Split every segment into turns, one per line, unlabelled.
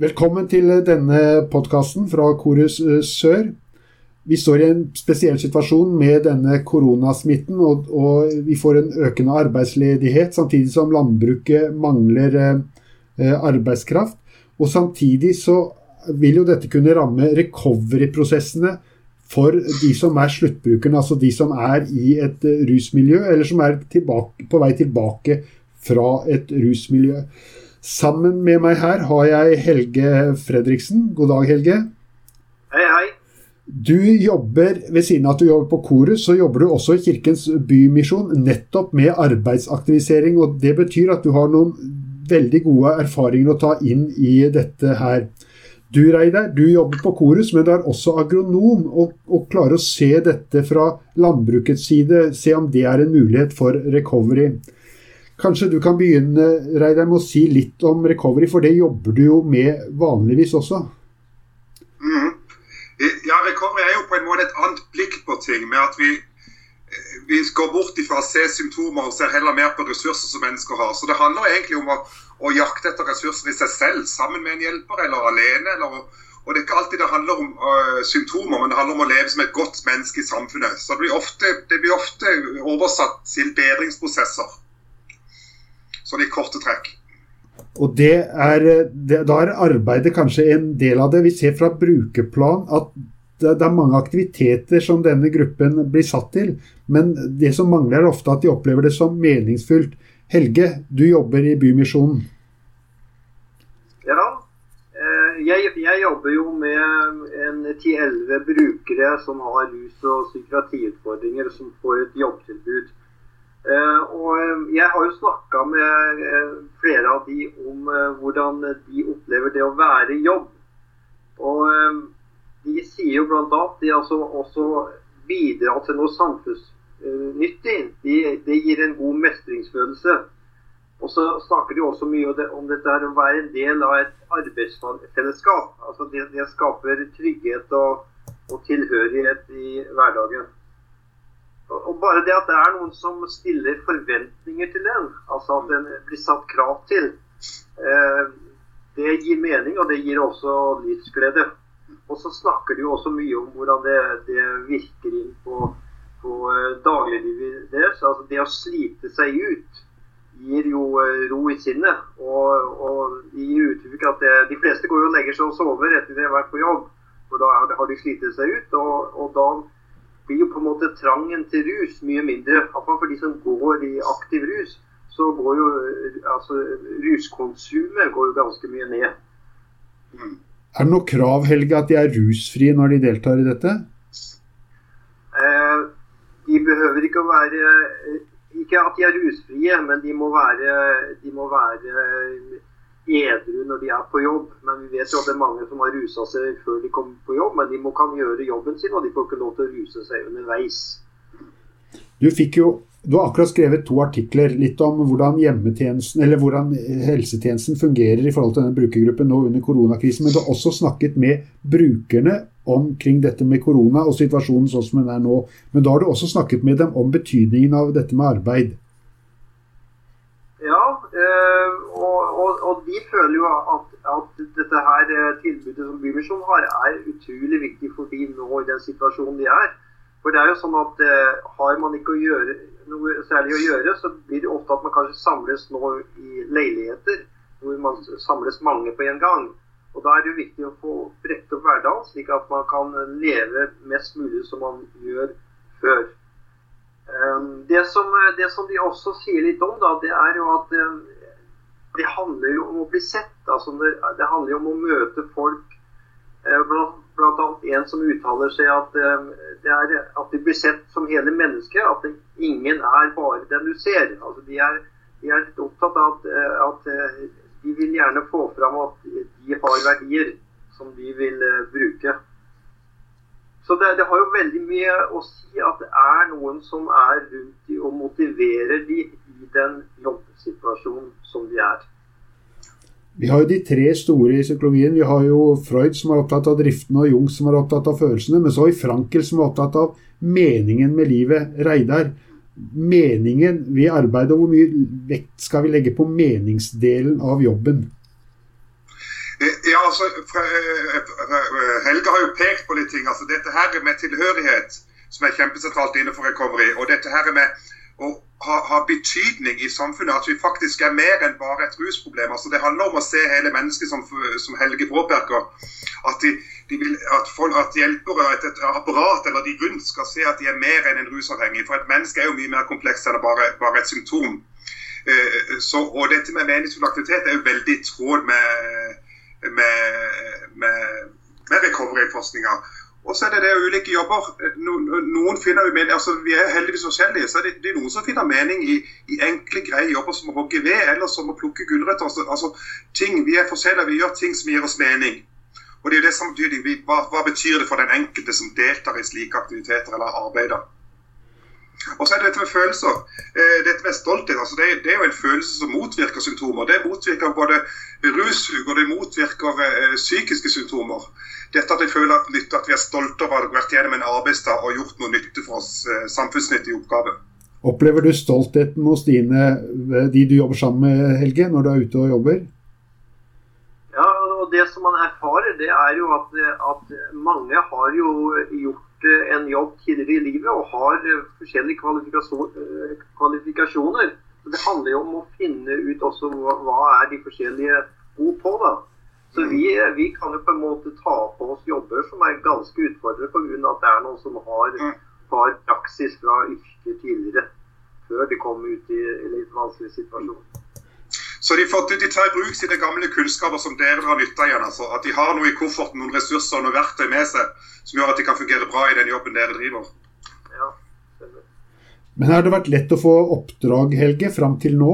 Velkommen til denne podkasten fra Korus eh, Sør. Vi står i en spesiell situasjon med denne koronasmitten, og, og vi får en økende arbeidsledighet, samtidig som landbruket mangler eh, eh, arbeidskraft. Og samtidig så vil jo dette kunne ramme recovery-prosessene for de som er sluttbrukerne, altså de som er i et eh, rusmiljø, eller som er tilbake, på vei tilbake fra et rusmiljø. Sammen med meg her har jeg Helge Fredriksen. God dag, Helge.
Hei, hei.
Du jobber, Ved siden av at du jobber på Korus, så jobber du også i Kirkens Bymisjon nettopp med arbeidsaktivisering. og Det betyr at du har noen veldig gode erfaringer å ta inn i dette her. Du Reidar, du jobber på Korus, men du er også agronom og, og klarer å se dette fra landbrukets side. Se om det er en mulighet for recovery. Kanskje du kan begynne Reidar, med å si litt om recovery, for det jobber du jo med vanligvis også?
Mm. Ja, recovery er jo på en måte et annet blikk på ting. med at vi, vi går bort ifra å se symptomer og ser heller mer på ressurser som mennesker har. Så det handler egentlig om å, å jakte etter ressurser i seg selv, sammen med en hjelper eller alene. Eller, og det er ikke alltid det handler om uh, symptomer, men det handler om å leve som et godt menneske i samfunnet. Så det blir ofte, det blir ofte oversatt til bedringsprosesser sånn i korte trekk.
Og det er, det, Da er arbeidet kanskje en del av det. Vi ser fra brukerplan at det, det, er mange aktiviteter som denne gruppen blir satt til. Men det som mangler, er ofte at de opplever det som meningsfullt. Helge, du jobber i Bymisjonen.
Ja, eh, jeg, jeg jobber jo med en 10-11 brukere som har rus- og psykiatriutfordringer, som får et jobbtilbud. Eh, og eh, jeg har jo snakka med eh, flere av de om hvordan de opplever det å være i jobb. Og de sier jo bl.a. at de altså også bidrar til noe samfunnsnyttig. De, det gir en god mestringsfølelse. Og så snakker de også mye om dette her å være en del av et arbeidsfellesskap. Altså det, det skaper trygghet og, og tilhørighet i hverdagen. Og bare det at det er noen som stiller forventninger til den, altså at den blir satt krav til, eh, det gir mening, og det gir også livsglede. Og så snakker de jo også mye om hvordan det, det virker inn på, på eh, dagliglivet deres. Altså det å slite seg ut gir jo eh, ro i sinnet. Og, og gir uttrykk at det, de fleste går jo og legger seg og sover etter de har vært på jobb. For da har de slitt seg ut. og, og da blir jo på en måte trangen til rus mye mindre. Iallfall for de som går i aktiv rus, så går jo altså ruskonsumet går jo ganske mye ned.
Mm. Er det noe krav, Helge, at de er rusfrie når de deltar i dette?
Eh, de behøver ikke å være Ikke at de er rusfrie, men de må være, de må være edru når de er på jobb. Men vi vet jo at det er mange som har rusa seg før de kommer på jobb. Men de må, kan gjøre jobben sin, og de får ikke lov til å ruse seg underveis.
Du fikk jo du har akkurat skrevet to artikler litt om hvordan hjemmetjenesten, eller hvordan helsetjenesten fungerer i forhold til denne brukergruppen nå under koronakrisen. Men du har også snakket med brukerne omkring dette med korona og situasjonen sånn som den er nå. Men da har du også snakket med dem om betydningen av dette med arbeid.
Ja, øh, og, og, de føler jo at, at dette her eh, tilbudet som Bymisjonen har, er utrolig viktig for de nå i den situasjonen de er. For det er jo sånn at eh, Har man ikke gjøre, noe særlig å gjøre, så blir det ofte at man kanskje samles nå i leiligheter. Hvor man samles mange på en gang. Og Da er det jo viktig å få brette opp hverdagen, slik at man kan leve mest mulig som man gjør før. Ehm, det som, det som, de også sier litt om, da, det er jo at det handler jo om å bli sett. Altså det, handler jo om å møte folk. Eh, blant, annet en som uttaler seg at ehm, det er at de blir sett som hele mennesket. At det, ingen er bare den du ser. Altså de, er, de er opptatt av at, eh, at, eh, de vil gjerne få fram at de har verdier som de vil bruke. Så det, det, har jo veldig mye å si at det er noen som er rundt de og motiverer de i den jobbsituasjonen som de er.
Vi har jo de tre store i psykologien. Vi har jo Freud som er opptatt av driftene, og Jung som er opptatt av følelsene. Men så har vi Frankel som er opptatt av meningen med livet. Reidar, meningen ved arbeidet, hvor mye vekt skal vi legge på meningsdelen av jobben?
Ja, Ja, altså, Helge har jo pekt på litt ting. altså Dette her med tilhørighet, som er kjempesentralt innenfor recovery. Og dette her med å har, har, betydning i samfunnet. At vi faktisk er mer enn bare et rusproblem. altså Det handler om å se hele mennesket, som, som Helge påpeker. At, de, de vil, at, folk, at hjelpere, et, et, apparat eller de rundt skal se at de er mer enn en rusavhengig. For et menneske er jo mye mer komplekst enn bare, bare et symptom. Eh, så, og dette med meningsfull aktivitet er jo veldig i tråd med, med, med, med recovery-forskninga. Og så er det det ulike jobber. Noen finner jo mening, altså Vi er heldigvis forskjellige. så det, det er noen som finner mening i, i enkle, greie jobber som å hogge ved eller som å plukke gulrøtter. Altså, altså, ting, Vi er forskjellige, vi gjør ting som gir oss mening. Og det er jo det samtidig, hva, hva betyr det for den enkelte som deltar i slike aktiviteter eller arbeider? Og så er det dette med følelser. Eh, dette med stolthet. altså det, det, er jo en følelse som motvirker symptomer. Det motvirker både russug og det motvirker eh, psykiske symptomer. Dette at jeg føler at, nytte, at vi er stolte over å ha vært gjennom en arbeidsdag og gjort noe nytte for oss. Eh, samfunnsnyttig oppgave.
Opplever du stoltheten hos dine, de du jobber sammen med, Helge, når du er ute og jobber?
Ja, og det som man erfarer, det er jo at, at mange har jo gjort jobb tidligere i livet og har eh, forskjellige eh, kvalifikasjoner. Så Det handler jo om å finne ut også hva, hva er de forskjellige gode på. da. Så vi, vi, kan jo på en måte ta på oss jobber som er ganske utfordrende pga. at det er noen som har, har praksis fra yrket tidligere. Før de kom ut i en litt vanskelig situasjon.
Så de, får, de, tar i bruk sine gamle kunnskaper som dere har nytta igjen. Altså. At de har noe i kofferten, noen ressurser og noe verktøy med seg som gjør at de kan fungere bra i den jobben dere driver. Ja,
Men har det vært lett å få oppdrag, Helge, fram til nå?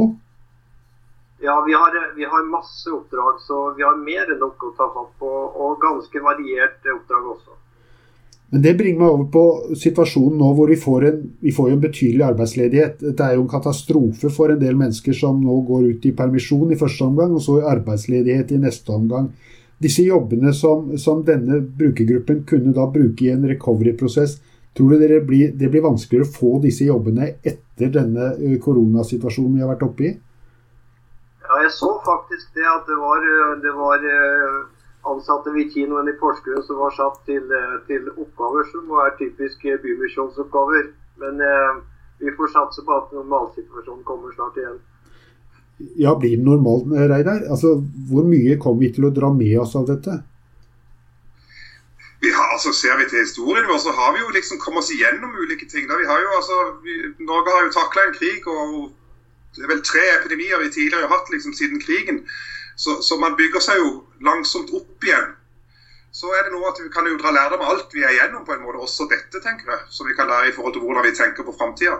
Ja, vi har, vi har, masse oppdrag, så vi har mer enn nok å ta fatt på. Og ganske varierte oppdrag også.
Men det bringer meg over på situasjonen nå hvor vi får, en, vi får en betydelig arbeidsledighet. Det er jo en katastrofe for en del mennesker som nå går ut i permisjon i første omgang, og så i arbeidsledighet i neste omgang. Disse jobbene som, som denne brukergruppen kunne da bruke i en recovery-prosess, tror du det blir, det blir vanskeligere å få disse jobbene etter denne koronasituasjonen vi har vært oppe i?
Ja, jeg så faktisk det at det var, det var ansatte ved kinoen i Porsgrunn som var satt til, eh, til, oppgaver som er typiske bymisjonsoppgaver. Men eh, vi får satse på at normalsituasjonen kommer snart igjen.
Ja, blir det normalt, eh, Reidar? Altså, hvor mye kommer vi til å dra med oss av dette?
Vi har, altså Ser vi til historien vår, så har vi jo liksom kommet oss igjennom ulike ting. Da. Vi har jo, altså, vi, Norge har jo takla en krig, og det er vel tre epidemier vi tidligere har hatt liksom siden krigen. Så, så, man bygger seg jo langsomt opp igjen. Så er det noe at vi kan jo dra lærdom av alt vi er igjennom, på en måte, også dette, tenker jeg. Så vi kan lære i forhold til hvordan vi tenker på framtida.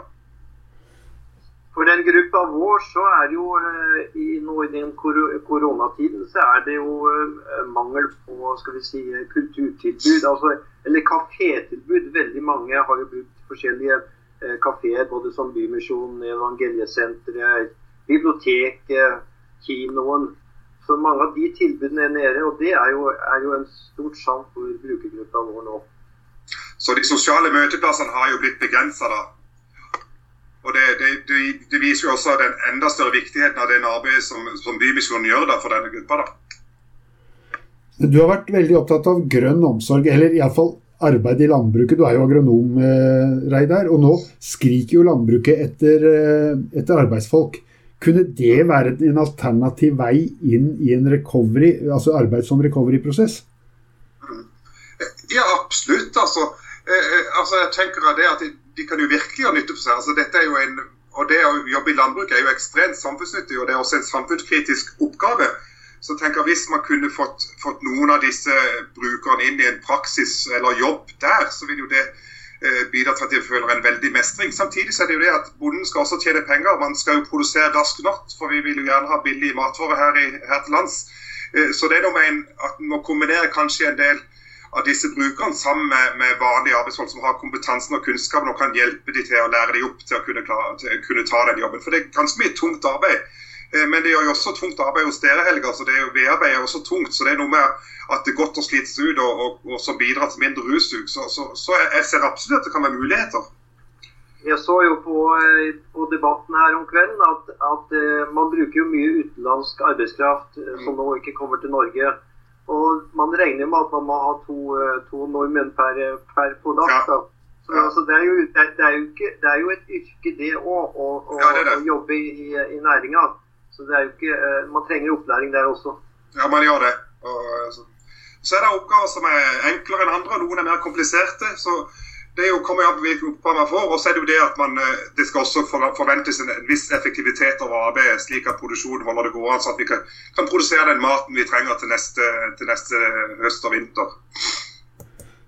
For den gruppa vår så er jo eh, i, nå i den koronatiden så er det jo eh, mangel på skal vi si, kulturtilbud. Altså, eller kafétilbud. Veldig mange har jo brukt forskjellige eh, kafeer, både som Bymisjonen, Evangeliesenteret, biblioteket, kinoen. Så mange av de tilbudene er nede, og det er jo, er jo en stort savn for brukergruppa vår nå.
Så de sosiale møteplassene har jo blitt begrensa, da? Og det, det, det, det, viser jo også den enda større viktigheten av den arbeidet som, som Bymisjonen gjør da, for denne gruppa. da.
Du har vært veldig opptatt av grønn omsorg, eller iallfall arbeid i landbruket. Du er jo agronom, eh, Reidar, og nå skriker jo landbruket etter, eh, etter arbeidsfolk. Kunne det være en alternativ vei inn i en recovery, altså arbeid som recovery-prosess?
Ja, absolutt. Altså, eh, eh, altså jeg tenker det at de, de, kan jo virkelig ha nytte for seg. Altså, dette er jo en, og Det å jobbe i landbruket er jo ekstremt samfunnsnyttig, og det er også en samfunnskritisk oppgave. Så tenker jeg Hvis man kunne fått, fått noen av disse brukerne inn i en praksis eller jobb der, så vil jo det Eh, bidrar til at de føler en veldig mestring. Samtidig så er det jo det at bonden skal også tjene penger. Man skal jo produsere raskt nok, for vi vil jo gjerne ha billig matvarer her, her, til lands. Eh, så det er noe med at man må kombinere kanskje en del av disse brukerne sammen med, med, vanlige arbeidsfolk som har kompetansen og kunnskapen og kan hjelpe de til å lære de opp til å kunne, klare, til å kunne ta den jobben. For det er ganske mye tungt arbeid. Eh, men det gjør jo også tungt arbeid hos dere, Helga. så det er jo bearbeidet også tungt. Så det er noe med at det er godt å slites ut og, og, og så bidra til mindre russug. Så, så, så, jeg ser absolutt at det kan være muligheter.
Jeg så jo på, eh, på debatten her om kvelden at, at, eh, man bruker jo mye utenlandsk arbeidskraft som nå ikke kommer til Norge. Og man regner med at man må ha to, to nordmenn per, per polakk.
Ja.
Så altså, det, er jo, det, er- det, er jo ikke, det er jo et yrke, det òg, å, å,
Ja, det.
å jobbe i, i næringa. Så det er jo ikke, eh, man trenger opplæring der også.
Ja, man gjør det. Og, eh, så. så er det oppgaver som er enklere enn andre, og noen er mer kompliserte. så det er jo, kommer an på hvilke oppgaver man får. Og så er det jo det at man, eh, det skal også forventes en, en viss effektivitet over arbeidet, slik at produksjonen holder det gående, så at vi kan, kan produsere den maten vi trenger til neste, til neste høst og vinter.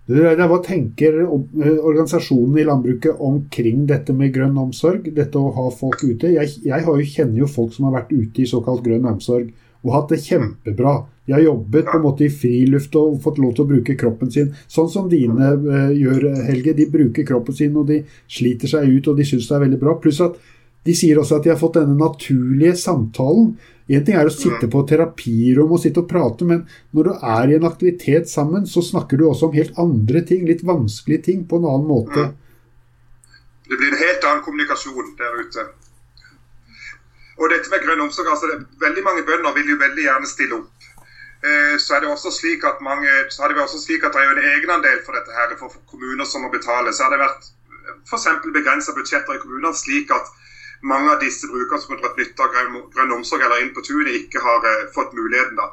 Hva tenker eh, organisasjonen i landbruket omkring dette med grønn omsorg? Dette å ha folk ute? Jeg, jeg kjenner jo folk som har vært ute i såkalt grønn omsorg og hatt det kjempebra. De har jobbet på en måte i friluft og fått lov til å bruke kroppen sin. Sånn som dine eh, gjør, Helge. De bruker kroppen sin og de sliter seg ut og de syns det er veldig bra. Pluss at de sier også at de har fått denne naturlige samtalen. En ting er å sitte på terapirom og sitte og prate, men når du er i en aktivitet sammen, så snakker du også om helt andre ting, litt vanskelige ting, på en annen måte.
Det blir en helt annen kommunikasjon der ute. Og dette med grønn omsorg, altså det, Veldig mange bønder vil jo veldig gjerne stille opp. Eh, så er det også slik at mange, så har det også slik at det er jo en egenandel for dette her for kommuner som må betale. Så har det vært f.eks. begrensa budsjetter i kommunene, slik at mange av disse brukerne som har dratt nytte av grønn, omsorg eller Inn på tunet, ikke har eh, fått muligheten. da.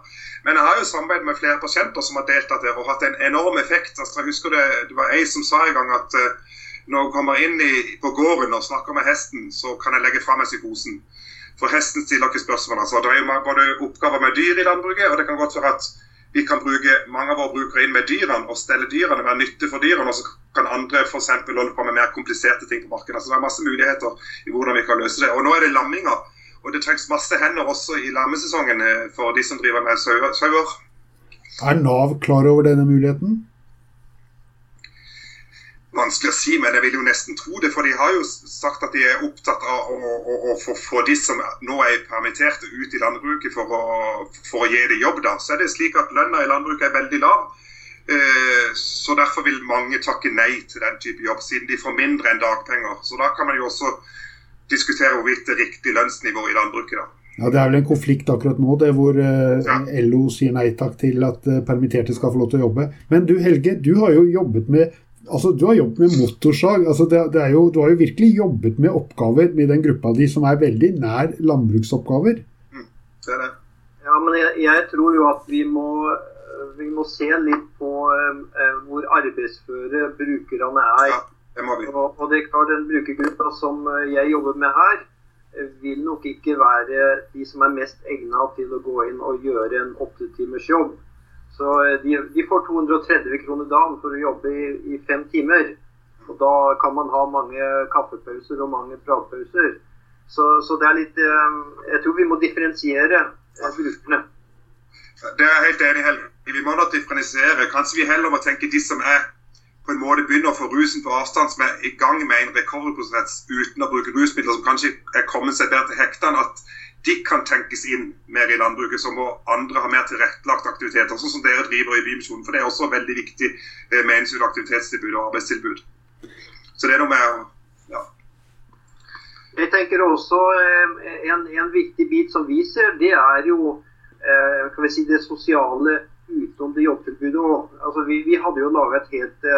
Men jeg har jo samarbeidet med flere pasienter som har deltatt der og hatt en enorm effekt. Altså, jeg husker Det det var ei som sa en gang at eh, når hun kommer inn i, på gården og snakker med hesten, så kan jeg legge fra meg psykosen. For hesten stiller ikke spørsmål. Altså, det er jo både oppgaver med dyr i landbruket, og det kan godt være at vi kan bruke mange av våre brukere inn med dyrene og stelle dyrene, være nytte for dyrene. Og så kan andre f.eks. holde på med mer kompliserte ting på markedet. Så det er masse muligheter i hvordan vi kan løse det. Og nå er det lamminga. Og det trengs masse hender også i lammesesongen eh, for de som driver med sauer.
Er Nav klar over denne muligheten?
Vanskelig å si, men jeg vil jo nesten tro det. For de har jo sagt at de er opptatt av å, å, å få, få de som nå er permitterte, ut i landbruket for å, for å gi dem jobb. da. Så er det slik at lønna i landbruket er veldig lav. Eh, så derfor vil mange takke nei til den type jobb, siden de får mindre enn dagpenger. Så da kan man jo også diskutere hvorvidt det er riktig lønnsnivå i landbruket. da.
Ja, Det er vel en konflikt akkurat nå, det hvor eh,
Ja.
LO sier nei takk til at eh, permitterte skal få lov til å jobbe. Men du Helge, du har jo jobbet med altså du har jobbet med motorsag. altså det, det er jo, Du har jo virkelig jobbet med oppgaver med den gruppa di som er veldig nær landbruksoppgaver.
Det er det.
Ja, men jeg, jeg tror jo at vi må, vi må se litt på eh, hvor arbeidsføre brukerne er.
Ja, det må vi.
Og, og det er klart Den brukergruppa som eh, jeg jobber med her, vil nok ikke være de som er mest egna til å gå inn og gjøre en åtte timers jobb. Så eh, de, de får 230 kroner dagen for å jobbe i, i fem timer. Og da kan man ha mange kaffepauser og mange pratpauser. Så, så det er litt eh, Jeg tror vi må differensiere eh, brukerne.
Det er jeg helt enig i, Helge. Vi må nok differensiere. Kanskje vi heller må tenke de som er på en måte begynner å få rusen på avstand, som er i gang med en recovery-prosess uten å bruke rusmidler, som kanskje er kommet seg bedre til hektene, at de kan tenkes inn mer i landbruket. Så må andre ha mer tilrettelagt aktiviteter, sånn som dere driver i Bymisjonen. For det er også veldig viktig eh, med til aktivitetstilbud og arbeidstilbud. Så det er noe med ja.
Jeg tenker også eh, en, en viktig bit som vi ser, det er jo eh, kan vi si, det sosiale utenom det jobbtilbudet. Altså, vi, vi hadde jo laga et helt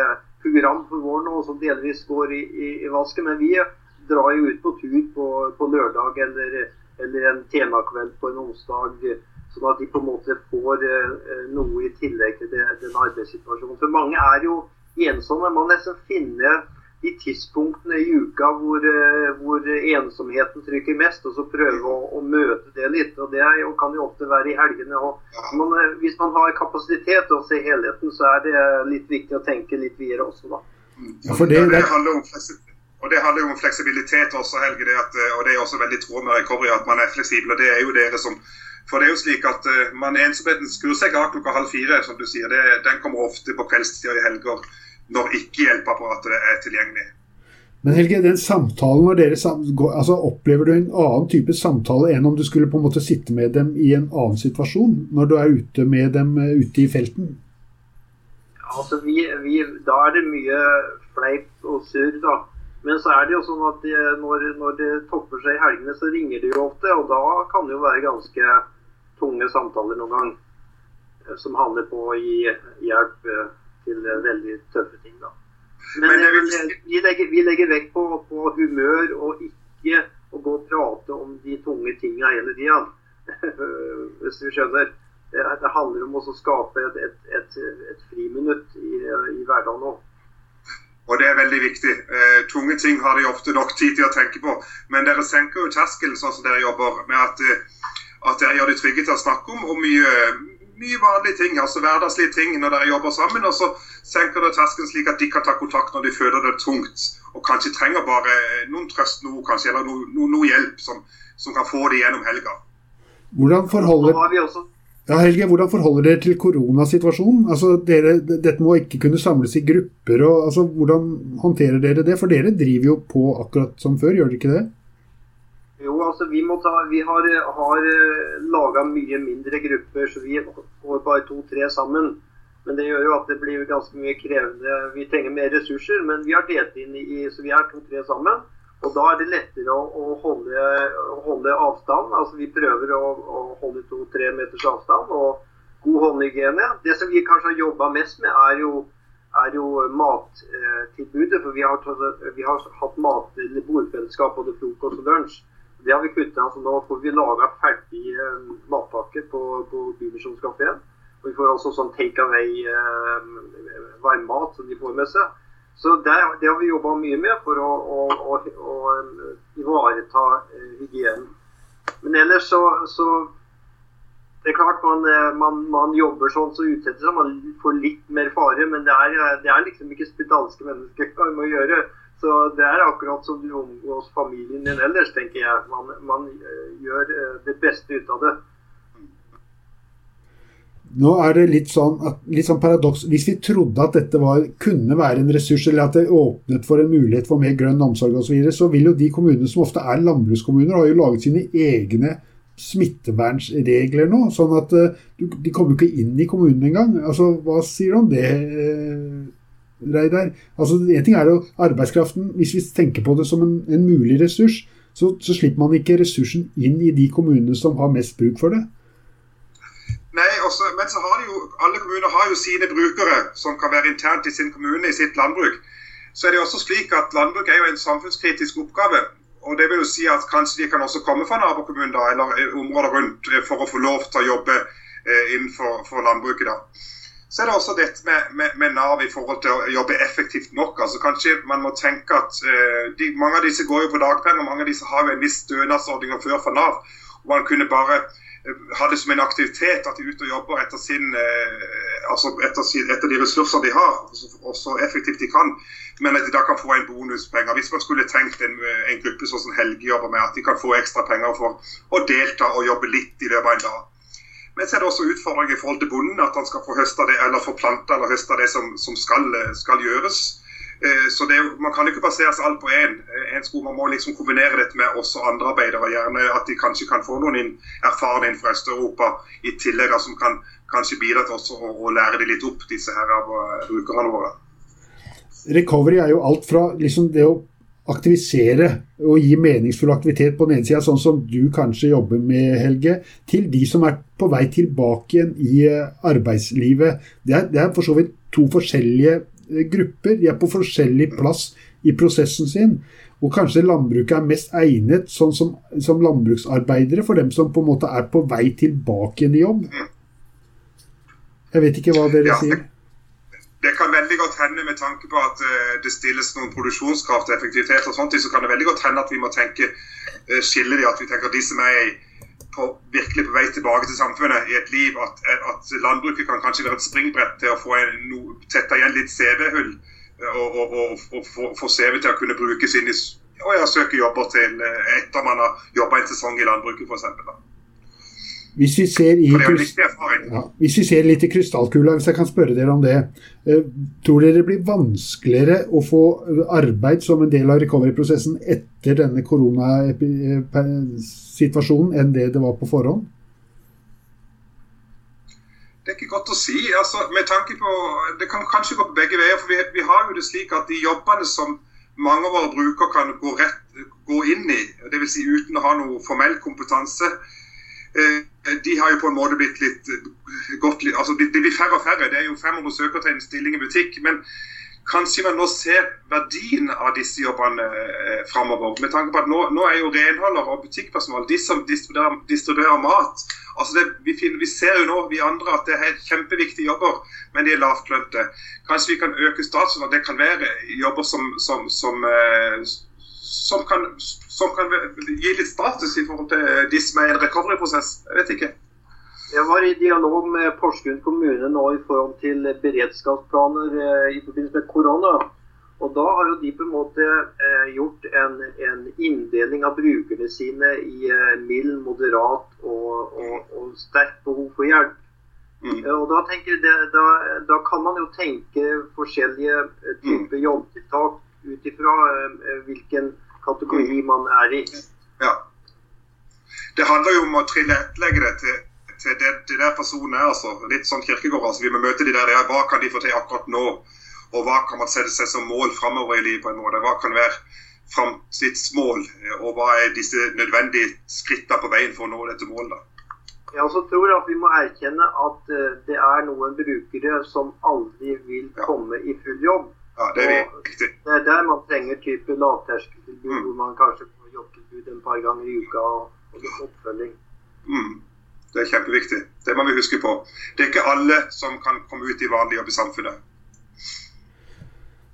program for vår nå som delvis går i, i, i vasken. Men vi drar jo ut på tur på, på lørdag eller, eller en temakveld på en onsdag. Sånn at de på en måte får eh, noe i tillegg til det, den arbeidssituasjonen. For mange er jo ensomme. Man må nesten finne de tidspunktene i uka hvor, eh, hvor ensomheten trykker mest, og så prøve å, å møte det litt. og Det er jo, kan jo ofte være i helgene. og man, eh, Hvis man har kapasitet til å se helheten, så er det litt viktig å tenke litt videre også, da.
Ja, for det,
det
det,
handler om og det handler jo om fleksibilitet også, Helge. Det at, eh, og det er også veldig i tråd med recovery at man er fleksibel. og det er jo dere som For det er jo slik at eh, man ensomheten skrur seg av klokka halv fire, som du sier. Det, den kommer ofte på kveldstid og i helger når ikke hjelpeapparatet er tilgjengelig.
men Helge, den samtalen når dere går, altså Opplever du en annen type samtale enn om du skulle på en måte sitte med dem i en annen situasjon, når du er ute med dem eh, ute i felten?
Altså, vi, vi, Da er det mye fleip og surr, da. Men så er det jo sånn at de, når, når det topper seg i helgene, så ringer det jo ofte. Og da kan det jo være ganske tunge samtaler noen gang. som handler på å gi hjelp til veldig tøffe ting. da. Men, Men vil... vi, legger, vi, legger, vekt på, på, humør og ikke å gå og prate om de tunge tingene hele tida. Hvis du skjønner. Det, det, handler om å skape et, et, et, et friminutt i, i hverdagen òg.
Og det er veldig viktig. Eh, tunge ting har de ofte nok tid til å tenke på. Men dere senker jo terskelen sånn som dere jobber, med at, eh, at dere gjør det trygge til å snakke om, og mye, mye vanlige ting, altså hverdagslige ting når dere jobber sammen. Og så senker dere terskelen slik at de kan ta kontakt når de føler det tungt. Og kanskje trenger bare noen trøst, noe, kanskje, eller noe, noe, noe hjelp som, som, kan få det gjennom helga.
Hvordan forholder... Ja, Helge, Hvordan forholder dere til koronasituasjonen? Altså, dere, dette må ikke kunne samles i grupper. Og, altså, hvordan håndterer dere det? For dere driver jo på akkurat som før, gjør dere ikke det?
Jo, altså vi, ta, vi har, har eh, laga mye mindre grupper, så vi går bare to-tre sammen. Men det gjør jo at det blir ganske mye krevende. Vi trenger mer ressurser, men vi har delt inn i så vi er to-tre sammen. Og da er det lettere å, å holde, holde, avstand. Altså Vi prøver å, å holde to-tre meters avstand og god håndhygiene. Det som vi kanskje har jobba mest med, er jo, er jo mattilbudet. For vi har, vi har hatt mat, eller bordfellesskap både frokost og lunsj. Det har vi kutta. Altså nå får vi laga ferdig matpakke matpakker på, på Bymisjonskafeen. Og vi får også sånn take away eh, varmmat som de får med seg. Så det, det, har vi jobba mye med for å, å, å, å ivareta eh, hygienen. Men ellers så, så Det er klart man, eh, man, man jobber sånn så utsetter seg man får litt mer fare, men det er, det er liksom ikke spedalske mennesker man må gjøre. Så det er akkurat som du omgås familien din ellers, tenker jeg. Man, man eh, gjør det beste ut av det.
Nå er det litt sånn, at, litt sånn paradoks. Hvis vi trodde at dette var, kunne være en ressurs, eller at det åpnet for en mulighet for mer grønn omsorg osv., så, videre, så vil jo de kommunene som ofte er landbrukskommuner, har jo laget sine egne smittevernregler nå. Sånn at uh, de kommer jo ikke inn i kommunen engang. Altså, hva sier du om det, uh, Reidar? Altså, en ting er jo arbeidskraften. Hvis vi tenker på det som en, en mulig ressurs, så, så slipper man ikke ressursen inn i de kommunene som har mest bruk for det.
Nei, også, men så har de jo, alle kommuner har jo sine brukere som kan være internt i sin kommune, i sitt landbruk. Så er det også slik at landbruk er jo en samfunnskritisk oppgave. Og det vil jo si at kanskje de kan også komme fra nabokommunen da, eller områder rundt eh, for å få lov til å jobbe eh, innenfor landbruket. da. Så er det også dette med, med, med, Nav i forhold til å jobbe effektivt nok. altså Kanskje man må tenke at eh, de, Mange av disse går jo på dagpenger, mange av disse har jo en viss stønadsordning før fra Nav. og Man kunne bare ha det som en aktivitet at de er ute og jobber etter, sin, eh, altså etter, etter de ressurser de har, og så effektivt de kan. Men at de da kan få en bonuspenger. Hvis man skulle tenkt en, en gruppe sånn som Helge jobber med, at de kan få ekstra penger for å delta og jobbe litt i løpet av en dag. Men så er det også utfordringer i forhold til bonden, at han skal få høste det, eller få planta eller høste det som, som skal, skal gjøres. Eh, så det, Man kan ikke basere seg alt på én. En skole. man må liksom kombinere dette med også andre arbeidere. Gjerne at de kanskje kan få noen erfaring fra Øst-Europa i tillegg, som kan kanskje bidra til også å, å lære de litt opp, disse her av eh, brukerne våre.
Recovery er jo alt fra liksom det å aktivisere og gi meningsfull aktivitet på den ene sida, sånn som du kanskje jobber med, Helge, til de som er på vei tilbake igjen i eh, arbeidslivet. Det er, det er for så vidt to forskjellige Eh, grupper. De er på forskjellig plass i prosessen sin. Og kanskje landbruket er mest egnet sånn som, som, landbruksarbeidere for dem som på en måte er på vei tilbake igjen i jobb. Jeg vet ikke hva dere ja, sier.
Det, kan veldig godt hende med tanke på at uh, det stilles noen produksjonskrav til effektivitet og sånt, så kan det veldig godt hende at vi må tenke uh, skille de, at vi tenker de som er i på, virkelig på vei tilbake til samfunnet i et liv. At, at landbruket kan kanskje være et springbrett til å få en, no, tette igjen litt CV-hull. Og, og, og, og få CV til å kunne brukes inn i og jeg søker jobber til eh, etter man har jobba en sesong i landbruket f.eks.
Hvis vi, ser i, ja, hvis vi ser litt i krystallkula, hvis jeg kan spørre dere om det. Eh, tror dere det blir vanskeligere å få arbeid som en del av recovery-prosessen etter denne koronasituasjonen enn det det var på forhånd?
Det er ikke godt å si. Altså, med tanke på, Det kan kanskje gå begge veier. for vi, vi, har jo det slik at de jobbene som mange av våre brukere kan gå, rett, gå inn i, dvs. Si uten å ha noe formell kompetanse, de har jo på en måte blitt litt godt, altså Det blir færre og færre. Det er jo 500 søkere til en stilling i butikk. men kanskje man nå ser verdien av disse jobbene eh, framover. Med tanke på at nå, nå er jo renholdere og butikkpersonal de som distribuerer, distribuerer mat. Altså det, vi, finner, vi, ser jo nå, vi andre, at det er kjempeviktige jobber, men de er lavtlønte. Kanskje vi kan øke statusen, at det kan være jobber som, som, som, eh, som, kan, som kan gi litt status i forhold til de som er i en recovery-prosess. Jeg vet ikke.
Jeg var i dialog med Porsgrunn kommune nå i forhold til beredskapsplaner eh, i forbindelse med korona. Og da har jo de på en måte eh, gjort en, en, inndeling av brukerne sine i eh, mild, moderat og, og, og sterkt behov for hjelp. Mm. Og da, jeg, da, da, kan man jo tenke forskjellige typer mm. jobbtiltak ut ifra hvilken kategori mm. man er i.
Ja. Det handler jo om å tilrettelegge det til til det, de der personen er. altså, Litt sånn kirkegård. altså, Vi må møte de der, ja, Hva kan de få til akkurat nå? Og hva kan man sette seg som mål framover i livet? på en måte? Hva kan være framtidsmål? Og hva er disse nødvendige skrittene på veien for å nå dette målet? da?
Jeg også tror at vi må erkjenne at uh, det er noen brukere som aldri vil ja. komme i full jobb.
Ja, Det er viktig.
Det er der man trenger type lavterskeltilbud, mm. hvor man kanskje får jobbtilbud en par ganger i uka og, og oppfølging.
Mm. Det er kjempeviktig. Det må vi huske på. Det er ikke alle som kan komme ut i vanlig jobb i samfunnet.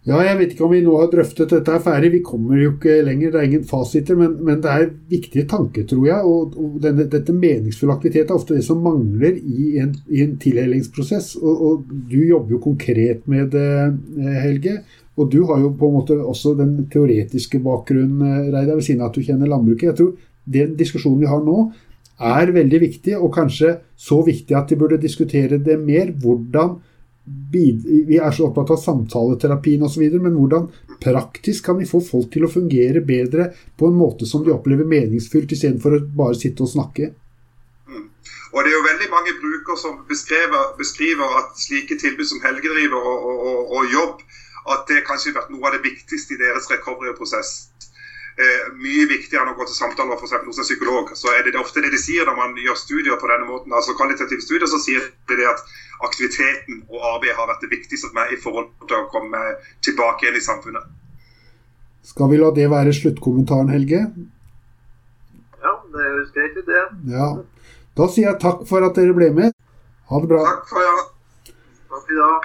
Ja, jeg vet ikke om vi nå har drøftet dette er ferdig. Vi kommer jo ikke lenger, det er ingen fasiter. Men, men det er viktige tanker, tror jeg. Og, og denne, dette meningsfulle aktivitet er ofte det som mangler i en, i en tildelingsprosess. Og, og, du jobber jo konkret med det, Helge. Og du har jo på en måte også den teoretiske bakgrunnen, Reidar, ved siden av at du kjenner landbruket. Jeg tror den diskusjonen vi har nå, er veldig viktig, og kanskje så viktig at de burde diskutere det mer. Hvordan Vi er så opptatt av samtaleterapien osv., men hvordan praktisk kan vi få folk til å fungere bedre på en måte som de opplever meningsfylt, istedenfor å bare sitte og snakke?
Mm. Og Det er jo veldig mange brukere som beskriver, beskriver at slike tilbud som helgedriver og, og, og, og jobb, at det kanskje har vært noe av det viktigste i deres recovery-prosess Eh, mye viktigere enn å gå til samtaler for hos en psykolog. så er det, ofte det de sier når man gjør studier på denne måten, altså kvalitative studier, så sier de det at aktiviteten og arbeidet har vært det viktigste for meg i forhold til å komme tilbake igjen i samfunnet.
Skal vi la det være sluttkommentaren, Helge?
Ja, det høres greit ut, det.
Ja. Da sier jeg takk for at dere ble med. Ha det bra.
Takk for ja.
Takk i dag.